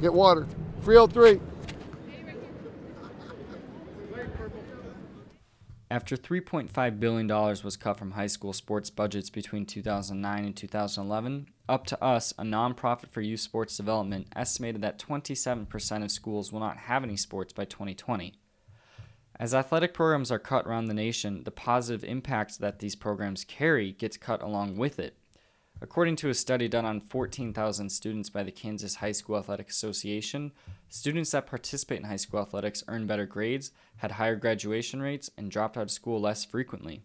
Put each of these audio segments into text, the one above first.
Get water. 303. After $3.5 billion was cut from high school sports budgets between 2009 and 2011, Up to Us, a nonprofit for youth sports development, estimated that 27% of schools will not have any sports by 2020. As athletic programs are cut around the nation, the positive impact that these programs carry gets cut along with it. According to a study done on 14,000 students by the Kansas High School Athletic Association, students that participate in high school athletics earn better grades, had higher graduation rates, and dropped out of school less frequently.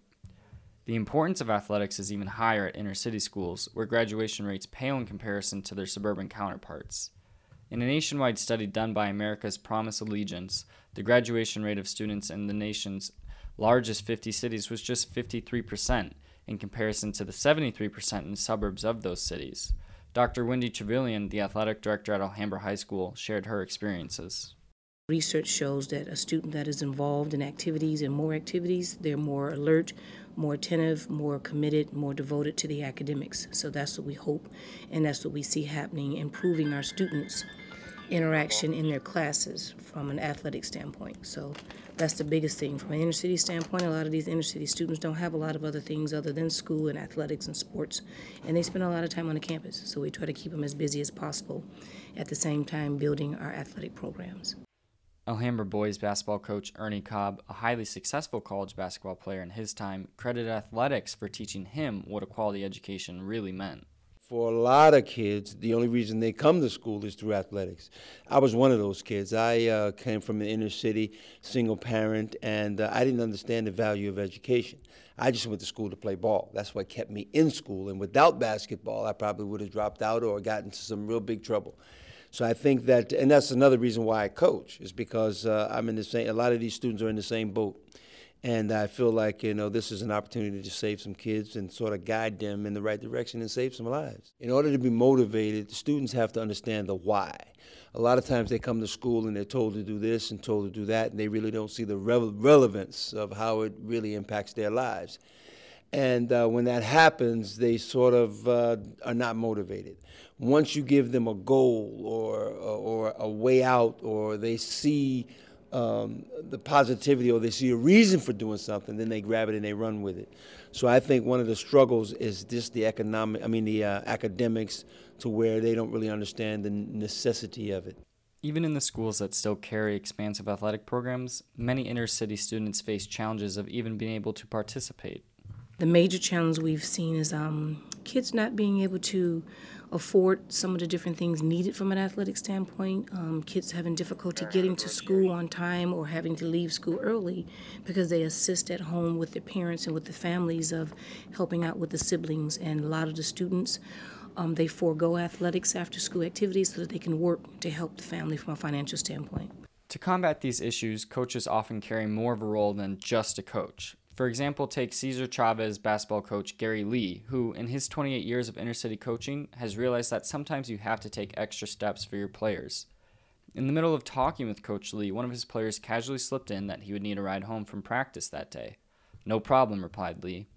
The importance of athletics is even higher at inner city schools, where graduation rates pale in comparison to their suburban counterparts. In a nationwide study done by America's Promise Alliance, the graduation rate of students in the nation's largest 50 cities was just 53%, in comparison to the 73% in suburbs of those cities. Dr. Wendy Trevelyan, the athletic director at Alhambra High School, shared her experiences. Research shows that a student that is involved in activities and more activities, they're more alert, more attentive, more committed, more devoted to the academics. So that's what we hope, and that's what we see happening, improving our students' interaction in their classes from an athletic standpoint. So that's the biggest thing. From an inner city standpoint, a lot of these inner city students don't have a lot of other things other than school and athletics and sports, and they spend a lot of time on the campus. So we try to keep them as busy as possible, at the same time building our athletic programs. Alhambra boys basketball coach Ernie Cobb, a highly successful college basketball player in his time, credited athletics for teaching him what a quality education really meant for a lot of kids, the only reason they come to school is through athletics. I was one of those kids. I uh, came from an inner city, single parent, and uh, I didn't understand the value of education. I just went to school to play ball. That's what kept me in school. And without basketball, I probably would have dropped out or gotten into some real big trouble. So I think that, and that's another reason why I coach, is because uh, I'm in the same. A lot of these students are in the same boat and I feel like you know this is an opportunity to save some kids and sort of guide them in the right direction and save some lives. In order to be motivated, the students have to understand the why. A lot of times they come to school and they're told to do this and told to do that, and they really don't see the re- relevance of how it really impacts their lives. And uh, when that happens, they sort of uh, are not motivated. Once you give them a goal or, or a way out, or they see um, the positivity or they see a reason for doing something, then they grab it and they run with it. So I think one of the struggles is just the economic, I mean, the uh, academics to where they don't really understand the necessity of it. Even in the schools that still carry expansive athletic programs, many inner city students face challenges of even being able to participate. The major challenge we've seen is um, kids not being able to afford some of the different things needed from an athletic standpoint. Um, kids having difficulty getting to school on time or having to leave school early because they assist at home with their parents and with the families of helping out with the siblings. And a lot of the students, um, they forego athletics after school activities so that they can work to help the family from a financial standpoint. To combat these issues, coaches often carry more of a role than just a coach. For example, take Cesar Chavez basketball coach Gary Lee, who, in his 28 years of inner city coaching, has realized that sometimes you have to take extra steps for your players. In the middle of talking with Coach Lee, one of his players casually slipped in that he would need a ride home from practice that day. No problem, replied Lee.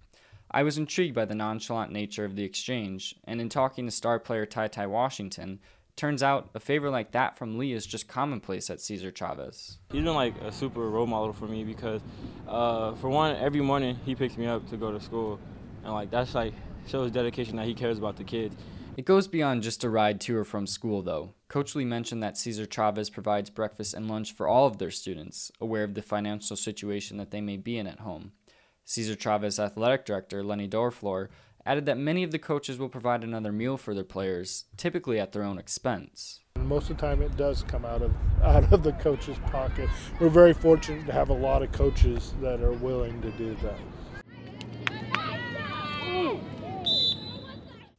I was intrigued by the nonchalant nature of the exchange, and in talking to star player Ty Ty Washington, Turns out a favor like that from Lee is just commonplace at Cesar Chavez. He's been like a super role model for me because, uh, for one, every morning he picks me up to go to school, and like that's like shows dedication that he cares about the kids. It goes beyond just a ride to or from school, though. Coach Lee mentioned that Cesar Chavez provides breakfast and lunch for all of their students, aware of the financial situation that they may be in at home. Cesar Chavez athletic director Lenny Dorflor added that many of the coaches will provide another meal for their players, typically at their own expense. Most of the time, it does come out of out of the coach's pocket. We're very fortunate to have a lot of coaches that are willing to do that.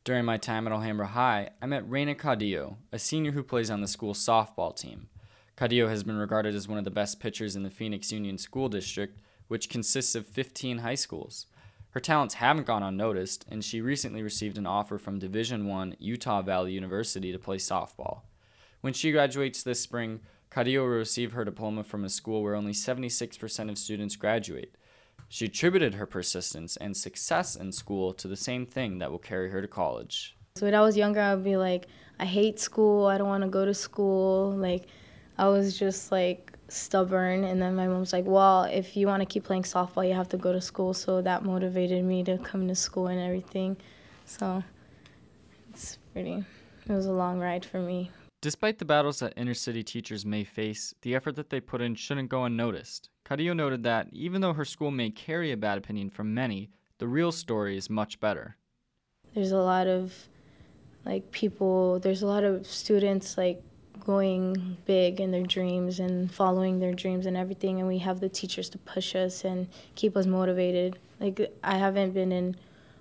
During my time at Alhambra High, I met Reina Caudillo, a senior who plays on the school's softball team. Caudillo has been regarded as one of the best pitchers in the Phoenix Union School District, which consists of 15 high schools. Her talents haven't gone unnoticed, and she recently received an offer from Division One Utah Valley University to play softball. When she graduates this spring, Caudillo will receive her diploma from a school where only 76% of students graduate. She attributed her persistence and success in school to the same thing that will carry her to college. So when I was younger, I would be like, I hate school. I don't want to go to school. Like, I was just like stubborn. And then my mom's like, well, if you want to keep playing softball, you have to go to school. So that motivated me to come to school and everything. So it's pretty, it was a long ride for me. Despite the battles that inner city teachers may face, the effort that they put in shouldn't go unnoticed. Caudillo noted that even though her school may carry a bad opinion from many, the real story is much better. There's a lot of like people, there's a lot of students like going big in their dreams and following their dreams and everything and we have the teachers to push us and keep us motivated. Like I haven't been in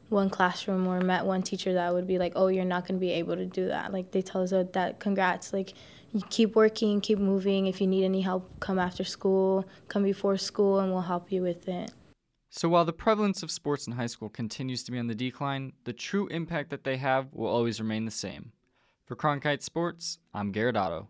one classroom or met one teacher that would be like, "Oh, you're not going to be able to do that." Like they tell us that congrats, like you keep working, keep moving. If you need any help, come after school, come before school and we'll help you with it. So while the prevalence of sports in high school continues to be on the decline, the true impact that they have will always remain the same. For Cronkite Sports, I'm Garrett Otto.